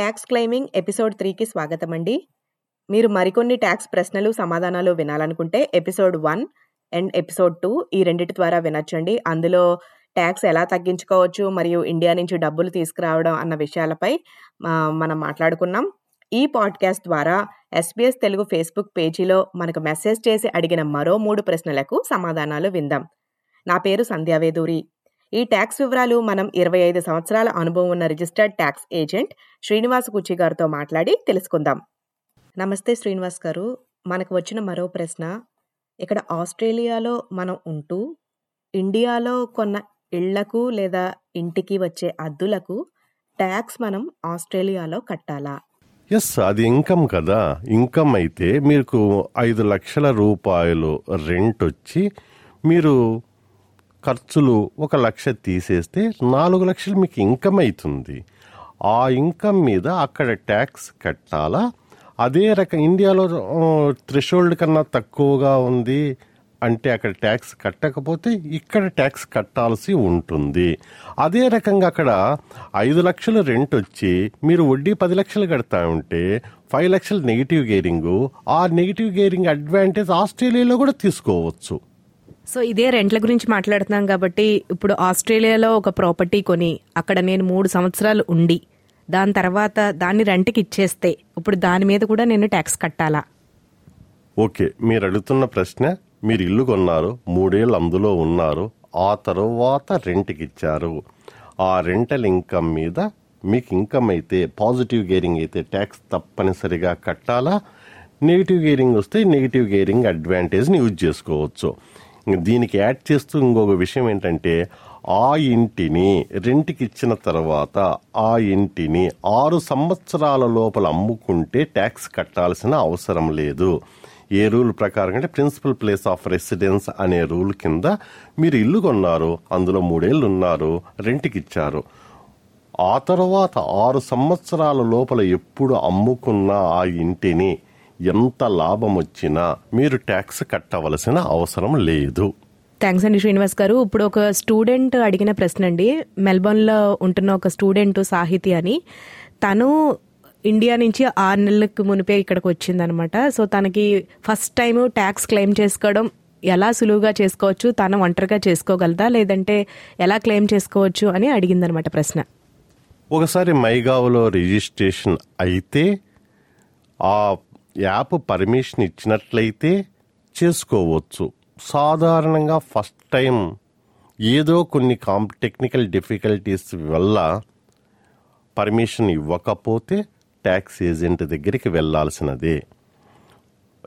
Tax claiming episode త్రీకి స్వాగతం అండి. మీరు మరికొన్ని ట్యాక్స్ ప్రశ్నలు సమాధానాలు వినాలనుకుంటే episode one and episode two ఈ రెండిటి ద్వారా వినొచ్చండి. అందులో ట్యాక్స్ ఎలా తగ్గించుకోవచ్చు మరియు ఇండియా నుంచి డబ్బులు తీసుకురావడం అన్న విషయాలపై మనం మాట్లాడుకున్నాం. ఈ పాడ్కాస్ట్ ద్వారా ఎస్బీఎస్ తెలుగు ఫేస్బుక్ పేజీలో మనకు మెసేజ్ చేసి అడిగిన మరో మూడు ప్రశ్నలకు సమాధానాలు విందాం. నా పేరు సంధ్యావేదూరి. ఈ ట్యాక్స్ వివరాలు మనం ఇరవై ఐదు సంవత్సరాల అనుభవం ఉన్న registered tax agent Srinivas Kuchi గారితో మాట్లాడి తెలుసుకుందాం. నమస్తే శ్రీనివాస్ గారు. మనకు వచ్చిన మరో ప్రశ్న ఇక్కడ ఆస్ట్రేలియాలో మనం ఉంటూ ఇండియాలో కొన్న ఇళ్ళకు లేదా ఇంటికి వచ్చే అద్దులకు ట్యాక్స్ మనం ఆస్ట్రేలియాలో కట్టాలా? ఎస్ అది ఇన్కమ్ కదా. ఇన్కమ్ అయితే మీకు ఐదు లక్షల రూపాయలు రెంట్ వచ్చి మీరు ఖర్చులు ఒక లక్ష తీసేస్తే నాలుగు లక్షలు మీకు ఇన్కమ్ అవుతుంది ఆ ఇన్కమ్ మీద అక్కడ ట్యాక్స్ కట్టాలా? అదే రకం ఇండియాలో థ్రెషోల్డ్ కన్నా తక్కువగా ఉంది అంటే అక్కడ ట్యాక్స్ కట్టకపోతే ఇక్కడ ట్యాక్స్ కట్టాల్సి ఉంటుంది. అదే రకంగా అక్కడ ఐదు లక్షలు రెంట్ వచ్చి మీరు వడ్డీ పది లక్షలు కడతా ఉంటే ఫైవ్ లక్షలు నెగిటివ్ గేరింగ్ ఆ నెగిటివ్ గేరింగ్ అడ్వాంటేజ్ ఆస్ట్రేలియాలో కూడా తీసుకోవచ్చు. సో ఇదే రెంట్ల గురించి మాట్లాడుతున్నాం కాబట్టి ఇప్పుడు ఆస్ట్రేలియాలో ఒక ప్రాపర్టీ కొని అక్కడ నేను మూడు సంవత్సరాలు ఉండి దాని తర్వాత దాన్ని రెంట్కి ఇచ్చేస్తే ఇప్పుడు దాని మీద కూడా నేను ట్యాక్స్ కట్టాలా? ఓకే మీరు అడుగుతున్న ప్రశ్న మీరు ఇల్లు కొన్నారు మూడేళ్ళు అందులో ఉన్నారు ఆ తర్వాత రెంట్కి ఇచ్చారు. ఆ రెంటల్ ఇన్కమ్ మీద మీకు ఇన్కమ్ అయితే పాజిటివ్ గేరింగ్ అయితే ట్యాక్స్ తప్పనిసరిగా కట్టాలా? నెగిటివ్ గేరింగ్ వస్తే నెగిటివ్ గేరింగ్ అడ్వాంటేజ్ని యూజ్ చేసుకోవచ్చు. దీనికి యాడ్ చేస్తూ ఇంకొక విషయం ఏంటంటే ఆ ఇంటిని రెంట్కి ఇచ్చిన తర్వాత ఆ ఇంటిని ఆరు సంవత్సరాల లోపల అమ్ముకుంటే ట్యాక్స్ కట్టాల్సిన అవసరం లేదు. ఏ రూల్ ప్రకారం అంటే ప్రిన్సిపల్ ప్లేస్ ఆఫ్ రెసిడెన్స్ అనే రూల్ కింద మీరు ఇల్లు కొన్నారు అందులో మూడేళ్ళు ఉన్నారు రెంట్కి ఇచ్చారు ఆ తర్వాత ఆరు సంవత్సరాల లోపల ఎప్పుడు అమ్ముకున్న ఆ ఇంటిని ఎంత లాభం వచ్చినా మీరు ట్యాక్స్ కట్టవలసిన అవసరం లేదు. థ్యాంక్స్ అండి శ్రీనివాస్ గారు. ఇప్పుడు ఒక స్టూడెంట్ అడిగిన ప్రశ్న అండి మెల్బోర్న్లో ఉంటున్న ఒక స్టూడెంట్ సాహితి అని. తను ఇండియా నుంచి ఆరు నెలలకు మునిపే ఇక్కడికి వచ్చిందనమాట. సో తనకి ఫస్ట్ టైం ట్యాక్స్ క్లెయిమ్ చేసుకోవడం ఎలా సులువుగా చేసుకోవచ్చు? తను ఒంటరిగా చేసుకోగలదా? లేదంటే ఎలా క్లెయిమ్ చేసుకోవచ్చు అని అడిగిందనమాట ప్రశ్న. ఒకసారి మైగావ్లో రిజిస్ట్రేషన్ అయితే ఆ యాప్ పర్మిషన్ ఇచ్చినట్లయితే చేసుకోవచ్చు. సాధారణంగా ఫస్ట్ టైం ఏదో కొన్ని కాం టెక్నికల్ డిఫికల్టీస్ వల్ల పర్మిషన్ ఇవ్వకపోతే ట్యాక్స్ ఏజెంట్ దగ్గరికి వెళ్ళాల్సినదే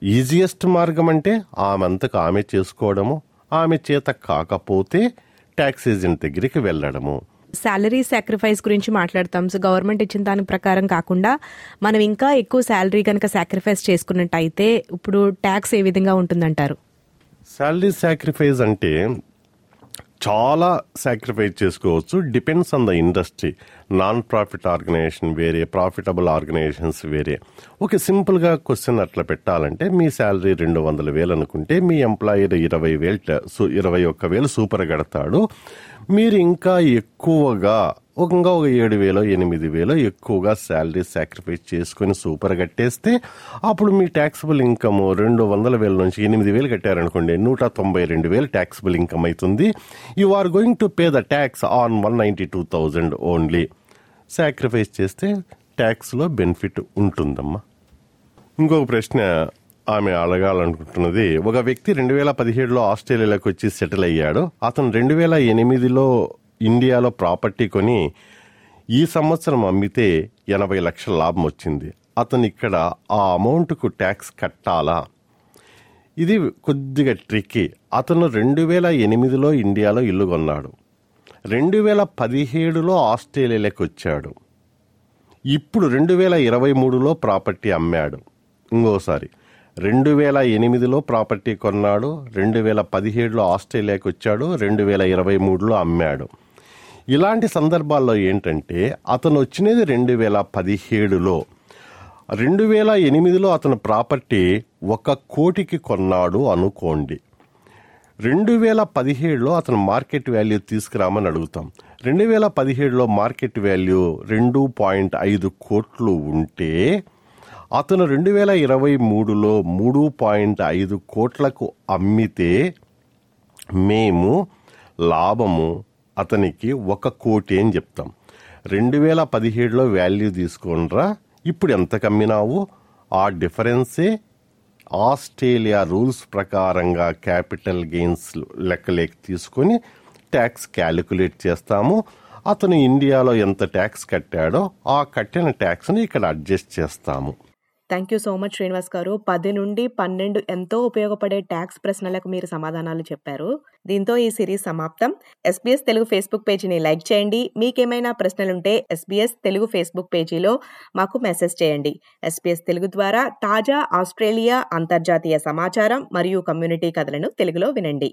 ఈజియెస్ట్ మార్గం అంటే ఆమెంతకు ఆమె చేసుకోవడము ఆమె చేత కాకపోతే ట్యాక్స్ ఏజెంట్ దగ్గరికి వెళ్ళడము. శాలరీ సాక్రిఫైస్ గురించి మాట్లాడతాం. సో గవర్నమెంట్ ఇచ్చిన దాని ప్రకారం కాకుండా మనం ఇంకా ఎక్కువ శాలరీ కనుక సాక్రిఫైస్ చేసుకున్నట్టయితే ఇప్పుడు ట్యాక్స్ ఏ విధంగా ఉంటుందంటారు? శాలరీ సాక్రిఫైస్ అంటే చాలా సాక్రిఫైస్ చేసుకోవచ్చు. Depends on the industry non profit organization వేరే ప్రాఫిటబుల్ ఆర్గనైజేషన్స్ వేరే. ఓకే సింపుల్గా క్వశ్చన్ అట్లా పెట్టాలంటే మీ శాలరీ రెండు వందల వేలు అనుకుంటే మీ ఎంప్లాయర్ ఇరవై వేలు ఇరవై ఒక్క వేలు సూపర్ కడతాడు. మీరు ఇంకా ఎక్కువగా ఒక ఇంకా ఒక ఏడు వేలో ఎనిమిది వేలో ఎక్కువగా శాలరీ సాక్రిఫైస్ చేసుకుని సూపర్ కట్టేస్తే అప్పుడు మీ ట్యాక్సిబుల్ ఇన్కమ్ రెండు వందల వేల నుంచి ఎనిమిది వేలు కట్టారనుకోండి. నూట తొంభై రెండు వేలు ట్యాక్సిబుల్ ఇన్కమ్ అవుతుంది you are going to pay the tax on one ninety two thousand only sacrifice చేస్తే ట్యాక్స్లో బెనిఫిట్ ఉంటుందమ్మా. ఇంకొక ప్రశ్న ఆమె అడగాలనుకుంటున్నది ఒక వ్యక్తి రెండు వేల పదిహేడులో ఆస్ట్రేలియాలోకి వచ్చి సెటిల్ అయ్యాడు. అతను రెండు వేల ఎనిమిదిలో ఇండియాలో ప్రాపర్టీ కొని ఈ సంవత్సరం అమ్మితే ఎనభై లక్షల లాభం వచ్చింది. అతను ఇక్కడ ఆ అమౌంట్కు ట్యాక్స్ కట్టాలా? ఇది కొద్దిగా ట్రిక్కీ. అతను రెండు వేల ఎనిమిదిలో ఇండియాలో ఇల్లు కొన్నాడు. రెండు వేల పదిహేడులో ఆస్ట్రేలియాలోకి వచ్చాడు. ఇప్పుడు రెండు వేల ఇరవై మూడులో ప్రాపర్టీ అమ్మాడు. ఇంకోసారి. రెండు వేల ఎనిమిదిలో ప్రాపర్టీ కొన్నాడు రెండు వేల పదిహేడులో ఆస్ట్రేలియాకి వచ్చాడు రెండు వేల ఇరవై మూడులో అమ్మాడు. ఇలాంటి సందర్భాల్లో ఏంటంటే అతను వచ్చినది రెండు వేల పదిహేడులో. రెండు వేల ఎనిమిదిలో అతను ప్రాపర్టీ ఒక కోటికి కొన్నాడు అనుకోండి. రెండు వేల పదిహేడులో అతను మార్కెట్ వాల్యూ తీసుకురామని అడుగుతాం. రెండు వేల పదిహేడులో మార్కెట్ వాల్యూ రెండు పాయింట్ ఐదు కోట్లు ఉంటే అతను రెండు వేల ఇరవై మూడులో మూడు పాయింట్ ఐదు కోట్లకు అమ్మితే మేము లాభము అతనికి ఒక కోటి అని చెప్తాం. రెండు వేల పదిహేడులో వాల్యూ తీసుకోండ్రా. ఇప్పుడు ఎంత కమ్మినావు ఆ డిఫరెన్సే ఆస్ట్రేలియా రూల్స్ ప్రకారంగా క్యాపిటల్ గెయిన్స్ లెక్కలేకి తీసుకొని ట్యాక్స్ క్యాలిక్యులేట్ చేస్తాము. అతను ఇండియాలో ఎంత ట్యాక్స్ కట్టాడో ఆ కట్టిన ట్యాక్స్ని ఇక్కడ అడ్జస్ట్ చేస్తాము. Thank you so much Srinivas గారు. పది నుండి పన్నెండు ఎంతో ఉపయోగపడే ట్యాక్స్ ప్రశ్నలకు మీరు సమాధానాలు చెప్పారు. దీంతో ఈ సిరీస్ సమాప్తం. ఎస్బీఎస్ తెలుగు ఫేస్బుక్ పేజీని లైక్ చేయండి. మీకేమైనా ప్రశ్నలుంటే ఎస్బీఎస్ తెలుగు ఫేస్బుక్ పేజీలో మాకు మెసేజ్ చేయండి. ఎస్బీఎస్ తెలుగు ద్వారా తాజా ఆస్ట్రేలియా అంతర్జాతీయ సమాచారం మరియు కమ్యూనిటీ కథలను తెలుగులో వినండి.